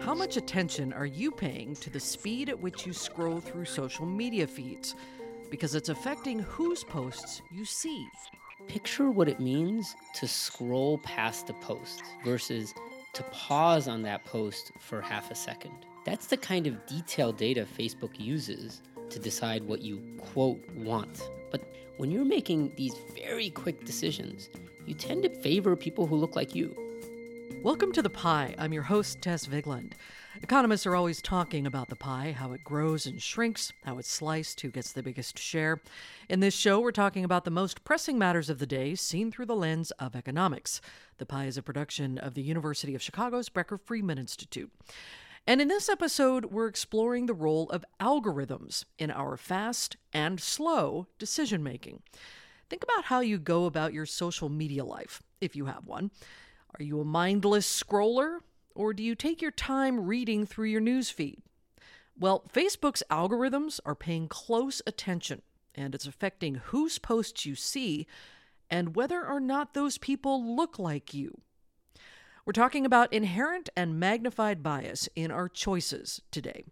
How much attention are you paying to the speed at which you scroll through social media feeds? Because it's affecting whose posts you see. Picture what it means to scroll past a post versus to pause on that post for half a second. That's the kind of detailed data Facebook uses to decide what you, quote, want. But when you're making these very quick decisions, you tend to favor people who look like you. Welcome to The Pie. I'm your host, Tess Vigeland. Economists are always talking about the pie, how it grows and shrinks, how it's sliced, who gets the biggest share. In this show, we're talking about the most pressing matters of the day seen through the lens of economics. The Pie is a production of the University of Chicago's Becker Friedman Institute. And in this episode, we're exploring the role of algorithms in our fast and slow decision making. Think about how you go about your social media life, if you have one. Are you a mindless scroller, or do you take your time reading through your news feed? Well, Facebook's algorithms are paying close attention, and it's affecting whose posts you see and whether or not those people look like you. We're talking about inherent and magnified bias in our choices today.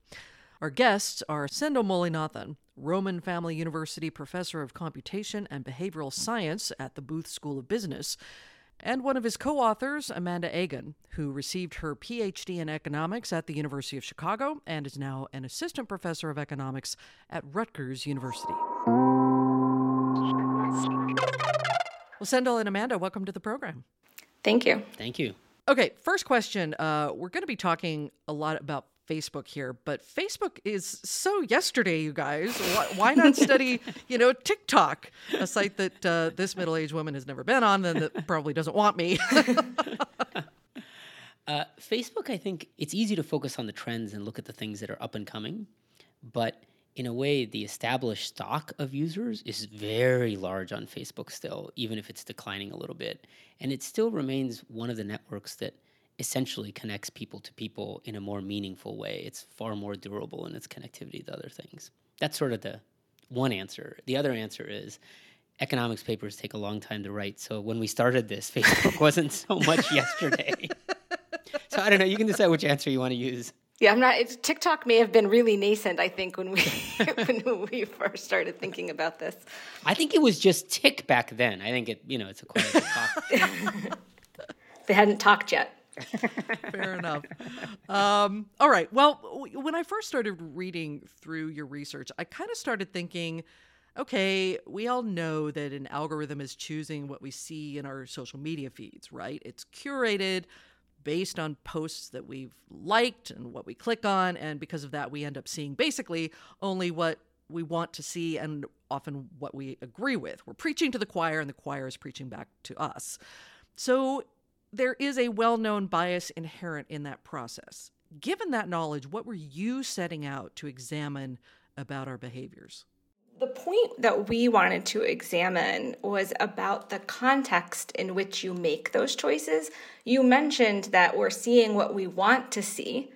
Our guests are Sendhil Mullainathan, Roman Family University professor of computation and behavioral science at the Booth School of Business, and one of his co authors, Amanda Agan, who received her PhD in economics at the University of Chicago and is now an assistant professor of economics at Rutgers University. Well, Sendhil and Amanda, welcome to the program. Thank you. Thank you. Okay, first question. Uh, we're going to be talking a lot about Facebook here, but Facebook is so yesterday, you guys. Why, why not study, you know, TikTok, a site that uh, this middle-aged woman has never been on, and that probably doesn't want me. uh, Facebook, I think it's easy to focus on the trends and look at the things that are up and coming, but in a way, the established stock of users is very large on Facebook still, even if it's declining a little bit. And it still remains one of the networks that essentially connects people to people in a more meaningful way. It's far more durable in its connectivity to other things. That's sort of the one answer. The other answer is economics papers take a long time to write. So when we started this, Facebook wasn't so much yesterday. so I don't know. You can decide which answer you want to use. Yeah, I'm not. TikTok may have been really nascent. I think when we when we first started thinking about this. I think it was just tick back then. I think it. You know, it's a quiet talk. they hadn't talked yet. Fair enough. Um, all right. Well, when I first started reading through your research, I kind of started thinking, okay, we all know that an algorithm is choosing what we see in our social media feeds, right? It's curated based on posts that we've liked and what we click on. And because of that, we end up seeing basically only what we want to see and often what we agree with. We're preaching to the choir, and the choir is preaching back to us. So there is a well known bias inherent in that process. Given that knowledge, what were you setting out to examine about our behaviors? The point that we wanted to examine was about the context in which you make those choices. You mentioned that we're seeing what we want to see,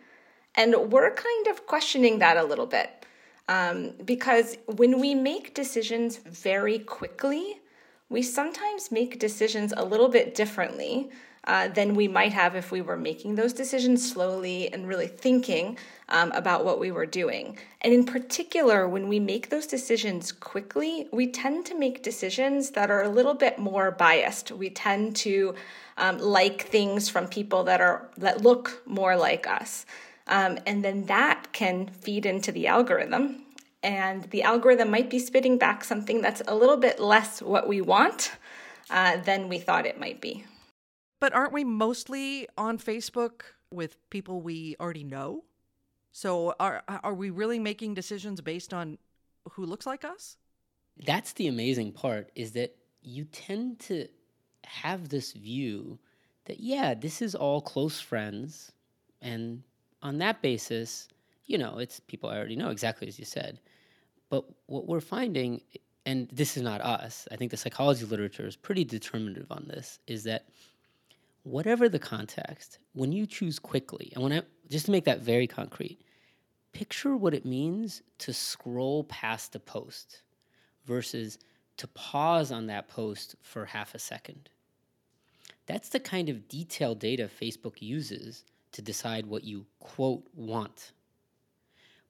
and we're kind of questioning that a little bit. Um, because when we make decisions very quickly, we sometimes make decisions a little bit differently uh, than we might have if we were making those decisions slowly and really thinking um, about what we were doing. And in particular, when we make those decisions quickly, we tend to make decisions that are a little bit more biased. We tend to um, like things from people that are that look more like us. Um, and then that can feed into the algorithm. And the algorithm might be spitting back something that's a little bit less what we want uh, than we thought it might be. But aren't we mostly on Facebook with people we already know? So are are we really making decisions based on who looks like us? That's the amazing part is that you tend to have this view that yeah, this is all close friends and on that basis, you know, it's people I already know exactly as you said. But what we're finding and this is not us. I think the psychology literature is pretty determinative on this is that whatever the context, when you choose quickly, and when I just to make that very concrete, picture what it means to scroll past a post versus to pause on that post for half a second. That's the kind of detailed data Facebook uses to decide what you, quote, want.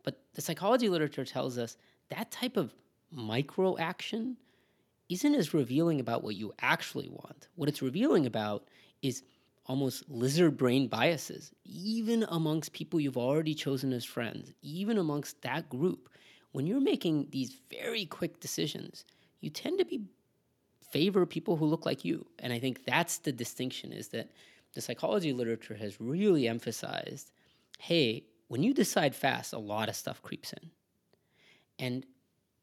But the psychology literature tells us that type of micro action isn't as revealing about what you actually want. What it's revealing about is almost lizard brain biases, even amongst people you've already chosen as friends, even amongst that group. When you're making these very quick decisions, you tend to be favor people who look like you. And I think that's the distinction is that the psychology literature has really emphasized hey, when you decide fast, a lot of stuff creeps in. And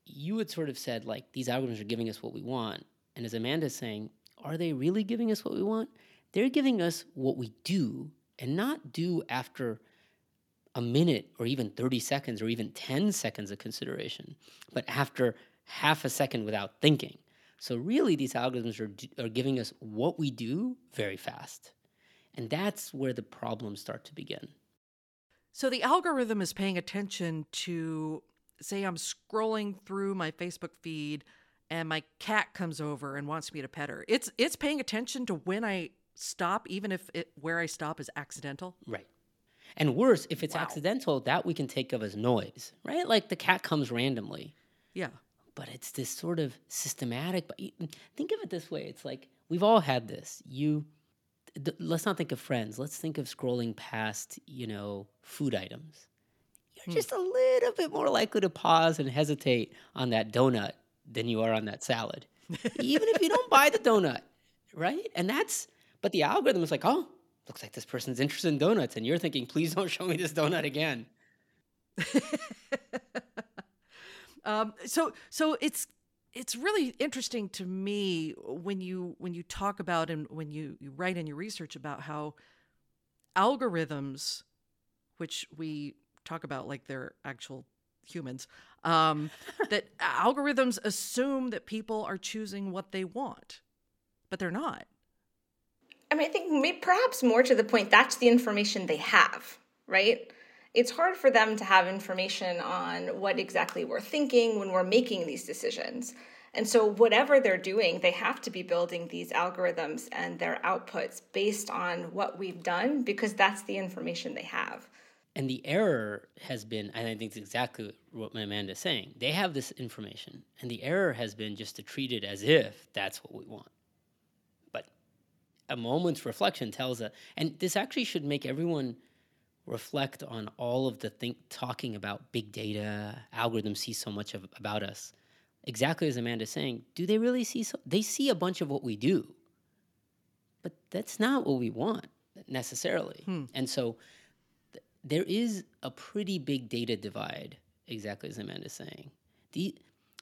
you had sort of said, like, these algorithms are giving us what we want. And as Amanda's saying, are they really giving us what we want? They're giving us what we do and not do after a minute or even 30 seconds or even 10 seconds of consideration, but after half a second without thinking. So, really, these algorithms are, are giving us what we do very fast. And that's where the problems start to begin. So, the algorithm is paying attention to, say, I'm scrolling through my Facebook feed and my cat comes over and wants me to pet her. It's, it's paying attention to when I stop, even if it, where I stop is accidental? Right. And worse, if it's wow. accidental, that we can take of as noise, right? Like the cat comes randomly. Yeah. But it's this sort of systematic. But think of it this way: it's like we've all had this. You, th- let's not think of friends. Let's think of scrolling past, you know, food items. You're hmm. just a little bit more likely to pause and hesitate on that donut than you are on that salad, even if you don't buy the donut, right? And that's but the algorithm is like, oh, looks like this person's interested in donuts. And you're thinking, please don't show me this donut again. um, so so it's it's really interesting to me when you when you talk about and when you, you write in your research about how algorithms, which we talk about like they're actual humans, um, that algorithms assume that people are choosing what they want, but they're not. I mean, I think maybe, perhaps more to the point, that's the information they have, right? It's hard for them to have information on what exactly we're thinking when we're making these decisions. And so, whatever they're doing, they have to be building these algorithms and their outputs based on what we've done because that's the information they have. And the error has been, and I think it's exactly what Amanda's saying. They have this information, and the error has been just to treat it as if that's what we want a moment's reflection tells us, and this actually should make everyone reflect on all of the think talking about big data algorithms see so much of, about us. Exactly as amanda's saying do they really see so they see a bunch of what we do. But that's not what we want necessarily. Hmm. and so th- there is a pretty big data divide exactly as amanda's saying. The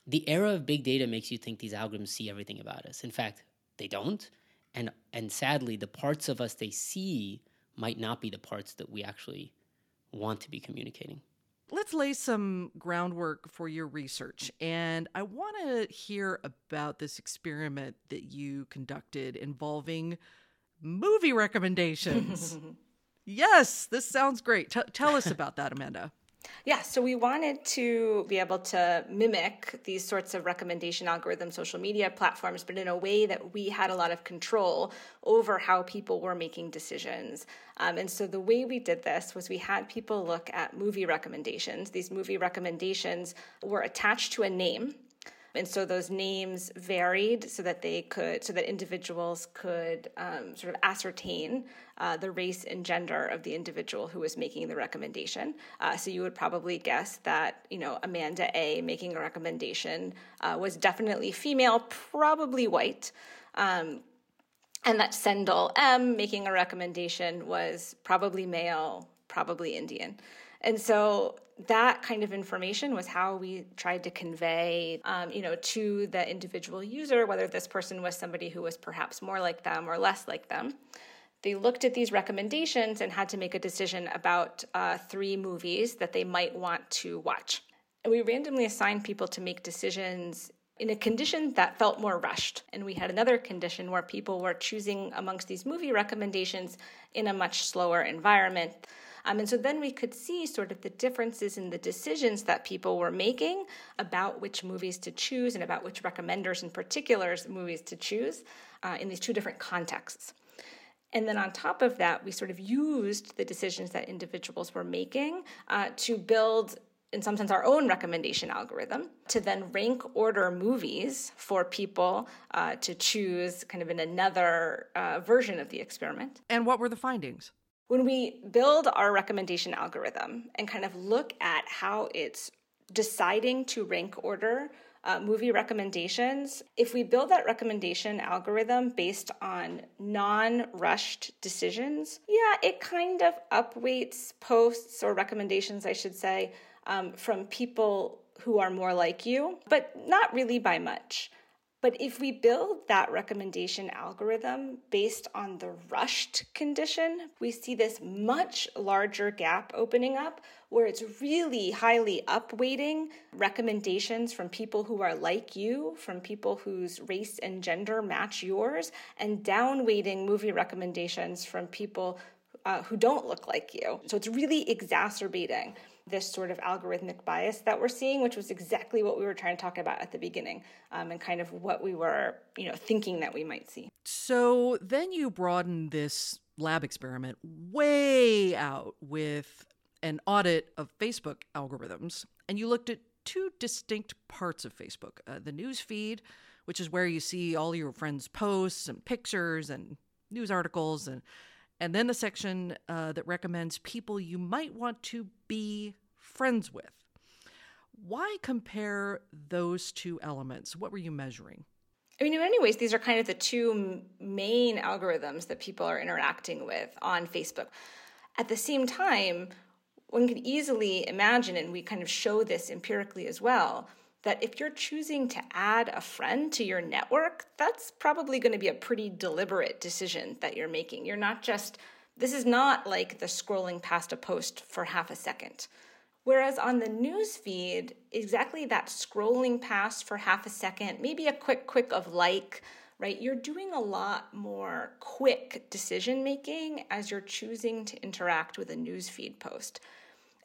the era of big data makes you think these algorithms see everything about us. In fact they don't and and sadly the parts of us they see might not be the parts that we actually want to be communicating. Let's lay some groundwork for your research and i want to hear about this experiment that you conducted involving movie recommendations. Yes this sounds great. T- tell us about that amanda yeah, so we wanted to be able to mimic these sorts of recommendation algorithms, social media platforms, but in a way that we had a lot of control over how people were making decisions. Um, and so the way we did this was we had people look at movie recommendations. These movie recommendations were attached to a name and so those names varied so that they could so that individuals could um, sort of ascertain uh, the race and gender of the individual who was making the recommendation. Uh, so you would probably guess that you know amanda a making a recommendation uh, was definitely female probably white. Um, and that Sendhil m making a recommendation was probably male probably indian. And so that kind of information was how we tried to convey, um, you know, to the individual user whether this person was somebody who was perhaps more like them or less like them. They looked at these recommendations and had to make a decision about uh, three movies that they might want to watch. And we randomly assigned people to make decisions in a condition that felt more rushed. And we had another condition where people were choosing amongst these movie recommendations in a much slower environment. Um, and so then we could see sort of the differences in the decisions that people were making about which movies to choose and about which recommenders in particular movies to choose uh, in these two different contexts. And then on top of that, we sort of used the decisions that individuals were making uh, to build in some sense, our own recommendation algorithm to then rank order movies for people uh, to choose kind of in another uh, version of the experiment. And what were the findings? When we build our recommendation algorithm and kind of look at how it's deciding to rank order uh, movie recommendations, if we build that recommendation algorithm based on non rushed decisions, yeah, it kind of upweights posts or recommendations, I should say, um, from people who are more like you, but not really by much. But if we build that recommendation algorithm based on the rushed condition, we see this much larger gap opening up where it's really highly upweighting recommendations from people who are like you, from people whose race and gender match yours, and downweighting movie recommendations from people uh, who don't look like you. So it's really exacerbating this sort of algorithmic bias that we're seeing, which was exactly what we were trying to talk about at the beginning, um, and kind of what we were, you know, thinking that we might see. So then you broaden this lab experiment way out with an audit of Facebook algorithms, and you looked at two distinct parts of Facebook: uh, the news feed, which is where you see all your friends' posts and pictures and news articles and and then the section uh, that recommends people you might want to be friends with. Why compare those two elements? What were you measuring? I mean, in many ways, these are kind of the two main algorithms that people are interacting with on Facebook. At the same time, one can easily imagine, and we kind of show this empirically as well, that if you're choosing to add a friend to your network, that's probably going to be a pretty deliberate decision that you're making. You're not just, this is not like the scrolling past a post for half a second. Whereas on the news feed, exactly that scrolling past for half a second, maybe a quick quick of like, right? You're doing a lot more quick decision making as you're choosing to interact with a news feed post.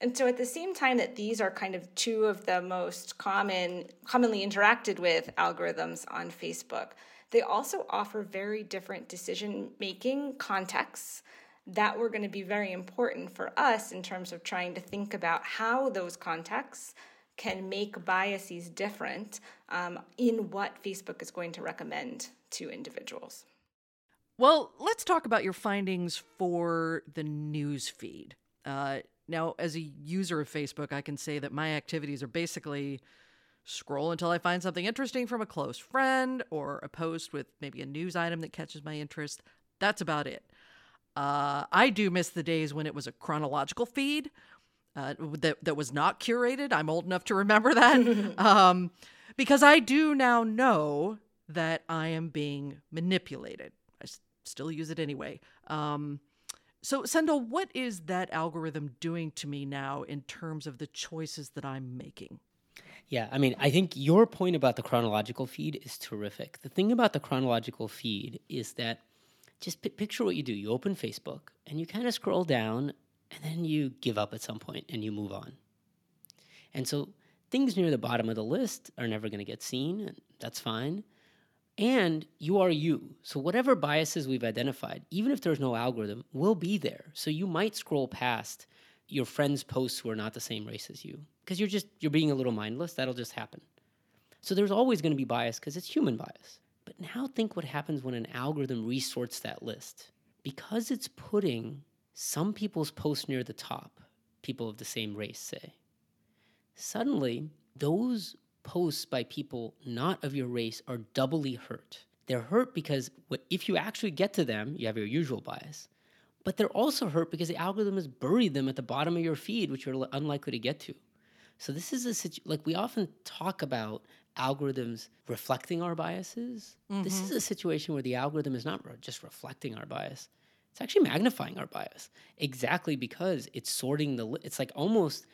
And so at the same time that these are kind of two of the most common commonly interacted with algorithms on Facebook, they also offer very different decision making contexts that were going to be very important for us in terms of trying to think about how those contexts can make biases different um, in what Facebook is going to recommend to individuals. Well, let's talk about your findings for the news feed. Uh, now, as a user of Facebook, I can say that my activities are basically scroll until I find something interesting from a close friend or a post with maybe a news item that catches my interest. That's about it. Uh, I do miss the days when it was a chronological feed uh, that that was not curated. I'm old enough to remember that um, because I do now know that I am being manipulated. I s- still use it anyway. Um, so, Sendhil, what is that algorithm doing to me now in terms of the choices that I'm making? Yeah, I mean, I think your point about the chronological feed is terrific. The thing about the chronological feed is that just p- picture what you do. You open Facebook and you kind of scroll down and then you give up at some point and you move on. And so things near the bottom of the list are never going to get seen, and that's fine and you are you. So whatever biases we've identified, even if there's no algorithm, will be there. So you might scroll past your friends' posts who are not the same race as you because you're just you're being a little mindless. That'll just happen. So there's always going to be bias because it's human bias. But now think what happens when an algorithm resorts that list. Because it's putting some people's posts near the top, people of the same race say. Suddenly, those posts by people not of your race are doubly hurt. They're hurt because if you actually get to them, you have your usual bias. But they're also hurt because the algorithm has buried them at the bottom of your feed, which you're unlikely to get to. So this is a situ- like we often talk about algorithms reflecting our biases. Mm-hmm. This is a situation where the algorithm is not just reflecting our bias; it's actually magnifying our bias. Exactly because it's sorting the. Li- it's like almost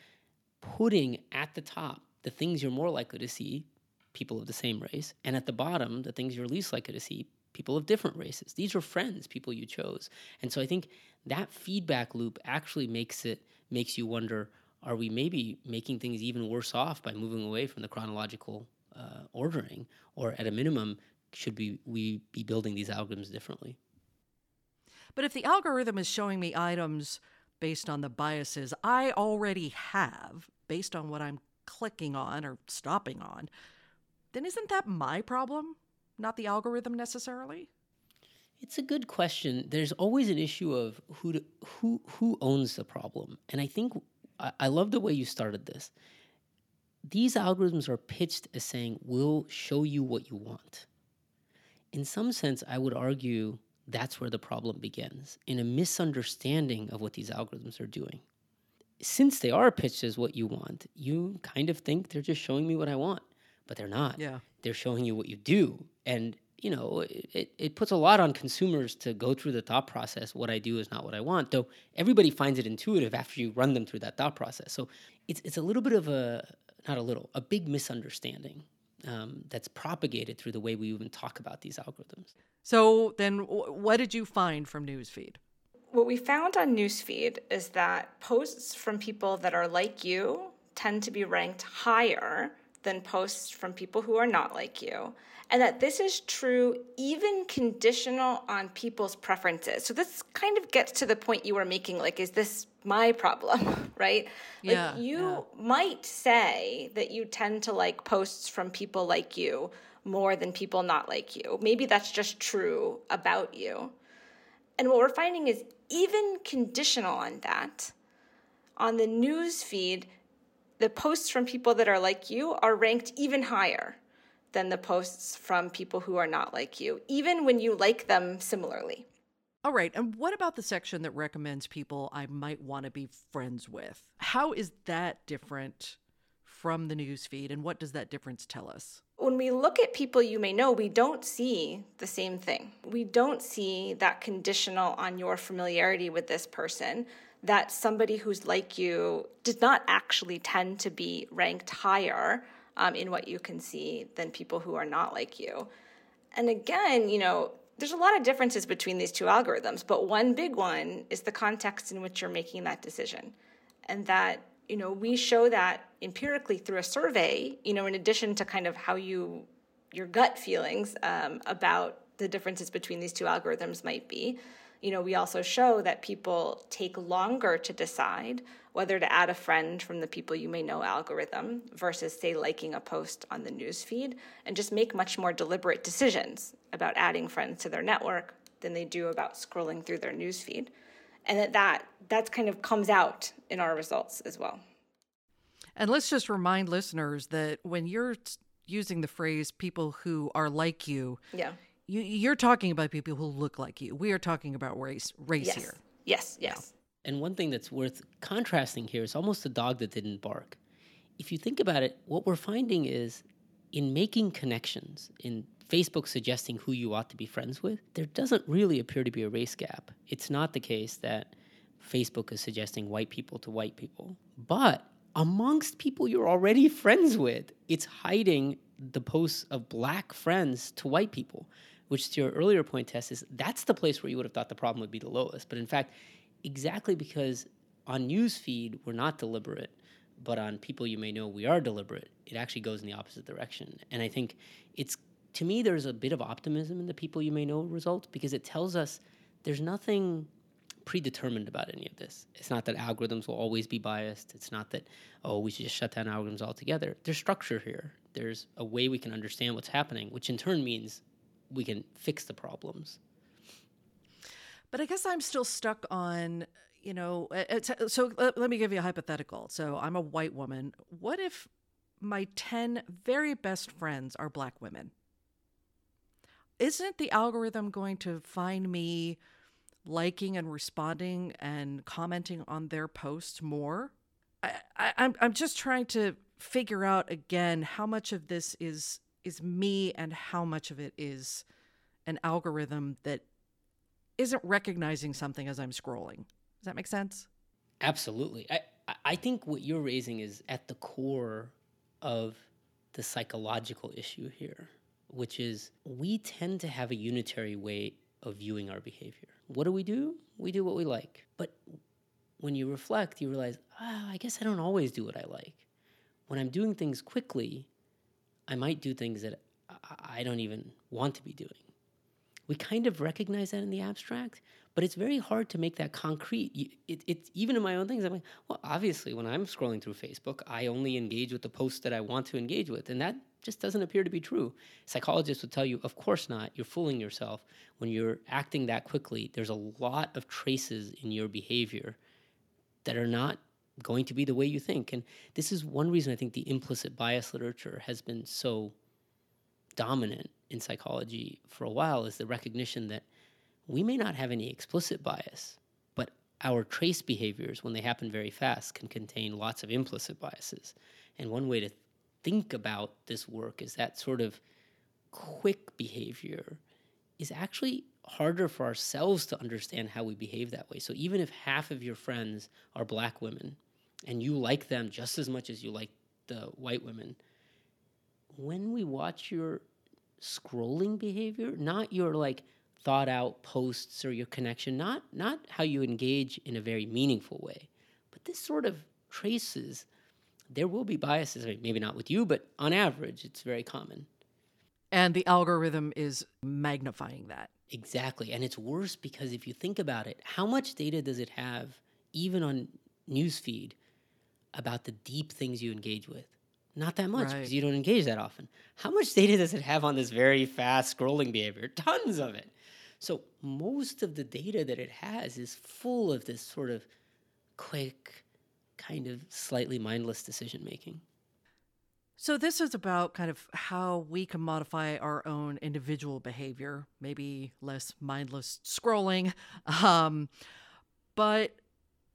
putting at the top the things you're more likely to see people of the same race, and at the bottom, the things you're least likely to see people of different races. These are friends, people you chose. And so I think that feedback loop actually makes it makes you wonder are we maybe making things even worse off by moving away from the chronological uh, ordering or at a minimum should we, we be building these algorithms differently But if the algorithm is showing me items based on the biases I already have, based on what I'm clicking on or stopping on, then isn't that my problem, not the algorithm necessarily? It's a good question. There's always an issue of who to, who who owns the problem, and I think I, I love the way you started this. These algorithms are pitched as saying we'll show you what you want. In some sense, I would argue that's where the problem begins in a misunderstanding of what these algorithms are doing. Since they are pitched as what you want, you kind of think they're just showing me what I want, but they're not. Yeah. They're showing you what you do. And, you know, it, it puts a lot on consumers to go through the thought process. What I do is not what I want, though everybody finds it intuitive after you run them through that thought process. So it's, it's a little bit of a, not a little, a big misunderstanding um, that's propagated through the way we even talk about these algorithms. So then, w- what did you find from Newsfeed? What we found on Newsfeed is that posts from people that are like you tend to be ranked higher than posts from people who are not like you. And that this is true even conditional on people's preferences. So this kind of gets to the point you were making like, is this my problem, right? Like Yeah, you yeah. might say that you tend to like posts from people like you more than people not like you. Maybe that's just true about you. And what we're finding is even conditional on that, on the news feed, the posts from people that are like you are ranked even higher than the posts from people who are not like you, even when you like them similarly. All right. And what about the section that recommends people I might want to be friends with? How is that different from the newsfeed? And what does that difference tell us? When we look at people you may know, we don't see the same thing. We don't see that conditional on your familiarity with this person, that somebody who's like you does not actually tend to be ranked higher um, in what you can see than people who are not like you. And again, you know, there's a lot of differences between these two algorithms, but one big one is the context in which you're making that decision. And that you know we show that empirically through a survey you know in addition to kind of how you your gut feelings um, about the differences between these two algorithms might be. You know we also show that people take longer to decide whether to add a friend from the people you may know algorithm versus say liking a post on the news feed and just make much more deliberate decisions about adding friends to their network than they do about scrolling through their news feed and that that that's kind of comes out in our results as well. And let's just remind listeners that when you're using the phrase people who are like you, Yeah. you you're talking about people who look like you. We are talking about race race Yes. here. Yes. Yes. And one thing that's worth contrasting here is almost a dog that didn't bark. If you think about it, what we're finding is in making connections, in Facebook suggesting who you ought to be friends with, there doesn't really appear to be a race gap. It's not the case that Facebook is suggesting white people to white people. But amongst people you're already friends with, it's hiding the posts of black friends to white people, which to your earlier point, Tess, is that's the place where you would have thought the problem would be the lowest. But in fact, exactly because on newsfeed we're not deliberate, but on people you may know we are deliberate, it actually goes in the opposite direction. And I think it's to me there's a bit of optimism in the people you may know result because it tells us there's nothing predetermined about any of this. It's not that algorithms will always be biased. It's not that, oh, we should just shut down algorithms altogether. There's structure here. There's a way we can understand what's happening, which in turn means we can fix the problems. But I guess I'm still stuck on, you know, so let me give you a hypothetical. So I'm a white woman. What if my 10 very best friends are black women? Isn't the algorithm going to find me liking and responding and commenting on their posts more? I, I, I'm, I'm just trying to figure out again how much of this is is me and how much of it is an algorithm that isn't recognizing something as I'm scrolling. Does that make sense? Absolutely. I, I- think what you're raising is at the core of the psychological issue here, which is we tend to have a unitary way of viewing our behavior. What do we do? We do what we like. But when you reflect, you realize, ah, I guess I don't always do what I like. When I'm doing things quickly, I might do things that I don't even want to be doing. We kind of recognize that in the abstract, but it's very hard to make that concrete. You, it, it, even in my own things, I'm like, well, obviously, when I'm scrolling through Facebook, I only engage with the posts that I want to engage with, and that just doesn't appear to be true. Psychologists would tell you, of course not. You're fooling yourself when you're acting that quickly. There's a lot of traces in your behavior that are not going to be the way you think, and this is one reason I think the implicit bias literature has been so dominant in psychology for a while is the recognition that we may not have any explicit bias, but our trace behaviors, when they happen very fast, can contain lots of implicit biases. And one way to think about this work is that sort of quick behavior is actually harder for ourselves to understand how we behave that way. So even if half of your friends are black women and you like them just as much as you like the white women, when we watch your scrolling behavior, not your like thought out posts or your connection, not not how you engage in a very meaningful way, but this sort of traces. There will be biases, maybe not with you, but on average, it's very common. And the algorithm is magnifying that. Exactly. And it's worse because if you think about it, how much data does it have, even on newsfeed, about the deep things you engage with? Not that much because you don't engage that often. How much data does it have on this very fast scrolling behavior? Tons of it. So most of the data that it has is full of this sort of quick, kind of slightly mindless decision making. So, this is about kind of how we can modify our own individual behavior, maybe less mindless scrolling. Um, but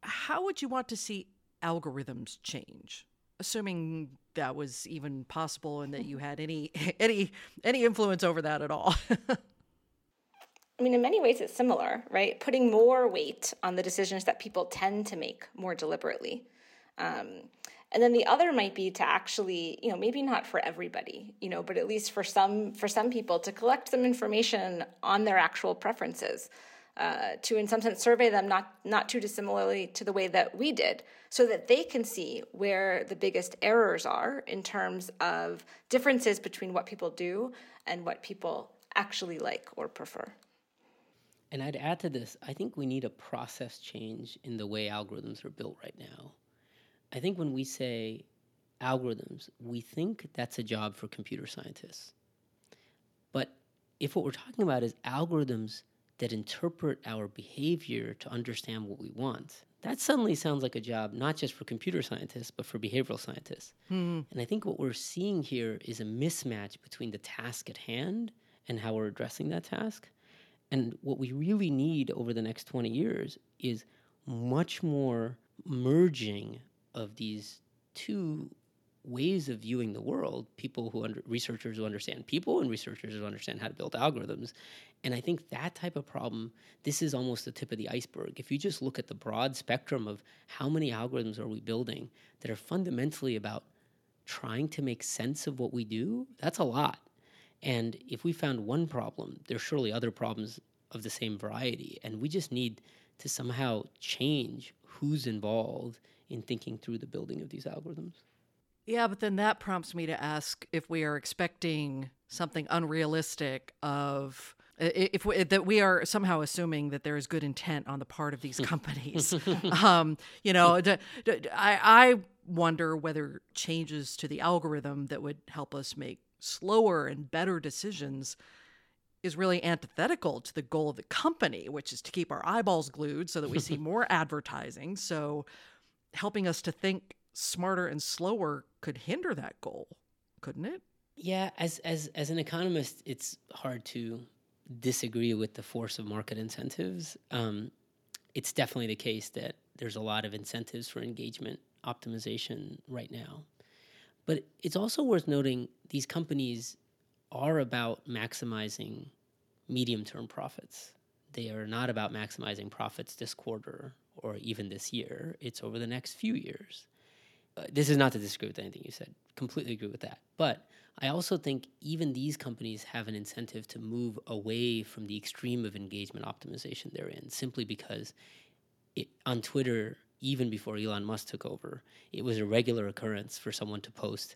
how would you want to see algorithms change? assuming that was even possible and that you had any any any influence over that at all. I mean, in many ways, it's similar, right? Putting more weight on the decisions that people tend to make more deliberately. Um, and then the other might be to actually, you know, maybe not for everybody, you know, but at least for some for some people to collect some information on their actual preferences uh, to, in some sense, survey them not not too dissimilarly to the way that we did, so that they can see where the biggest errors are in terms of differences between what people do and what people actually like or prefer. And I'd add to this, I think we need a process change in the way algorithms are built right now. I think when we say algorithms, we think that's a job for computer scientists. But if what we're talking about is algorithms that interpret our behavior to understand what we want. That suddenly sounds like a job not just for computer scientists, but for behavioral scientists. Hmm. And I think what we're seeing here is a mismatch between the task at hand and how we're addressing that task. And what we really need over the next 20 years is much more merging of these two ways of viewing the world people who under, researchers who understand people and researchers who understand how to build algorithms. And i think that type of problem this is almost the tip of the iceberg. If you just look at the broad spectrum of how many algorithms are we building that are fundamentally about trying to make sense of what we do that's a lot and if we found one problem there's surely other problems of the same variety and we just need to somehow change who's involved in thinking through the building of these algorithms yeah, but then that prompts me to ask if we are expecting something unrealistic of if we, that we are somehow assuming that there is good intent on the part of these companies. um, you know, d- d- I, I wonder whether changes to the algorithm that would help us make slower and better decisions is really antithetical to the goal of the company, which is to keep our eyeballs glued so that we see more advertising. So, helping us to think smarter and slower could hinder that goal, couldn't it? Yeah, as as as an economist, it's hard to disagree with the force of market incentives. Um, it's definitely the case that there's a lot of incentives for engagement optimization right now. But it's also worth noting these companies are about maximizing medium term profits. They are not about maximizing profits this quarter or even this year. It's over the next few years. Uh, this is not to disagree with anything you said. Completely agree with that. But I also think even these companies have an incentive to move away from the extreme of engagement optimization they're in, simply because it, on Twitter, even before Elon Musk took over, it was a regular occurrence for someone to post,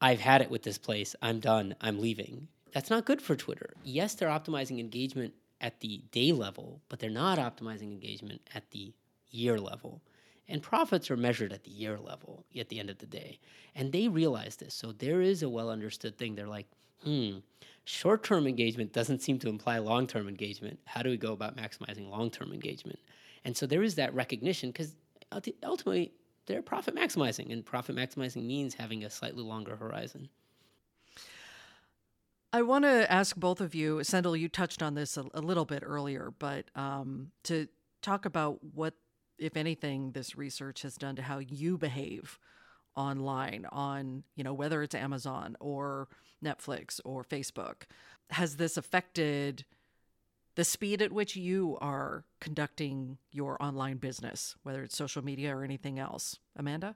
I've had it with this place, I'm done, I'm leaving. That's not good for Twitter. Yes, they're optimizing engagement at the day level, but they're not optimizing engagement at the year level. And profits are measured at the year level at the end of the day. And they realize this. So there is a well understood thing. They're like, hmm, short term engagement doesn't seem to imply long term engagement. How do we go about maximizing long term engagement? And so there is that recognition because ultimately they're profit maximizing, and profit maximizing means having a slightly longer horizon. I want to ask both of you, Sendhil, you touched on this a, a little bit earlier, but um, to talk about what, if anything, this research has done to how you behave online on, you know, whether it's Amazon or Netflix or Facebook. Has this affected the speed at which you are conducting your online business, whether it's social media or anything else. Amanda?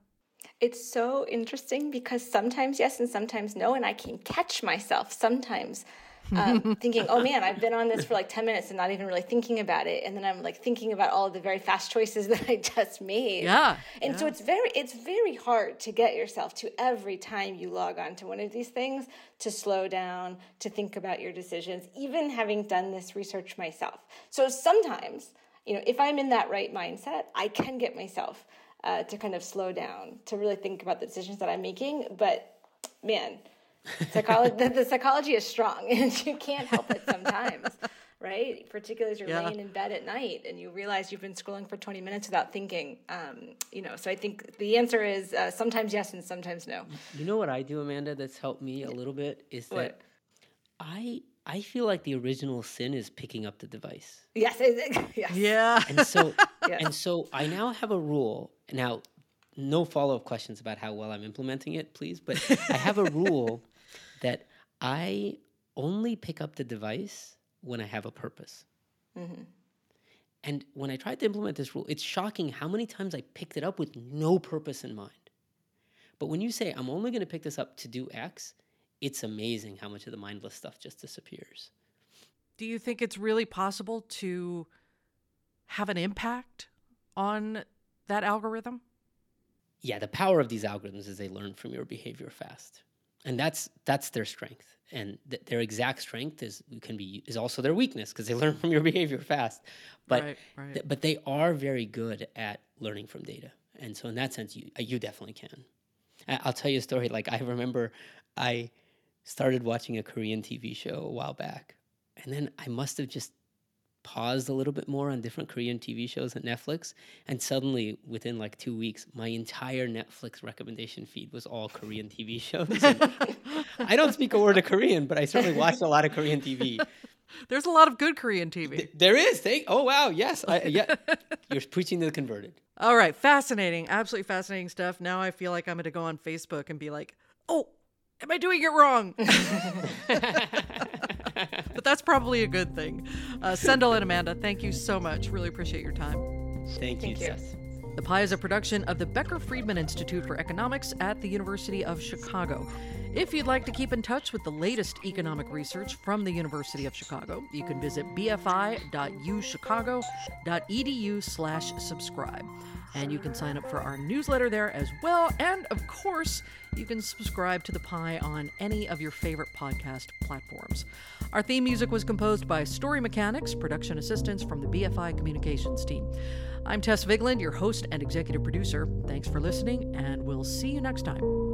It's so interesting because sometimes yes and sometimes no, and I can catch myself sometimes um, thinking, oh man, I've been on this for like 10 minutes and not even really thinking about it. And then I'm like thinking about all the very fast choices that I just made. Yeah. And yeah. so it's very, it's very hard to get yourself to every time you log on to one of these things to slow down, to think about your decisions, even having done this research myself. So sometimes, you know, if I'm in that right mindset, I can get myself uh, to kind of slow down, to really think about the decisions that I'm making. But man, Psychology, the, the, psychology is strong, and you can't help it sometimes, right? Particularly as you're yeah. laying in bed at night and you realize you've been scrolling for 20 minutes without thinking. Um, you know, so I think the answer is uh, sometimes yes and sometimes no. You know what I do, Amanda? That's helped me a little bit is what? that I I feel like the original sin is picking up the device. Yes, yes. yeah. And so yes. and so I now have a rule. Now no follow up questions about how well I'm implementing it, please. But I have a rule that I only pick up the device when I have a purpose. Mm-hmm. And when I tried to implement this rule, it's shocking how many times I picked it up with no purpose in mind. But when you say, I'm only going to pick this up to do X, it's amazing how much of the mindless stuff just disappears. Do you think it's really possible to have an impact on that algorithm? yeah, the power of these algorithms is they learn from your behavior fast, and that's that's their strength. And th- their exact strength is can be is also their weakness because they learn from your behavior fast. But right, right. Th- but they are very good at learning from data, and so in that sense, you uh, you definitely can. I- I'll tell you a story. Like I remember, I started watching a Korean TV show a while back, and then I must have just paused a little bit more on different Korean TV shows at Netflix, and suddenly within like two weeks, my entire Netflix recommendation feed was all Korean TV shows. I don't speak a word of Korean, but I certainly watched a lot of Korean TV. There's a lot of good Korean TV. there is. Thank. Oh wow. Yes. I, yeah. You're preaching to the converted. All right. Fascinating. Absolutely fascinating stuff. Now I feel like I'm going to go on Facebook and be like, oh, am I doing it wrong? but that's probably a good thing. Uh, Sendhil and Amanda, thank you so much. Really appreciate your time. Thank, you. thank you. The Pie is a production of the Becker Friedman Institute for Economics at the University of Chicago. If you'd like to keep in touch with the latest economic research from the University of Chicago, you can visit bfi.uchicago.edu slash subscribe. And you can sign up for our newsletter there as well. And of course, you can subscribe to The Pie on any of your favorite podcast platforms. Our theme music was composed by Story Mechanics, production assistance from the BFI Communications team. I'm Tess Vigeland, your host and executive producer. Thanks for listening, and we'll see you next time.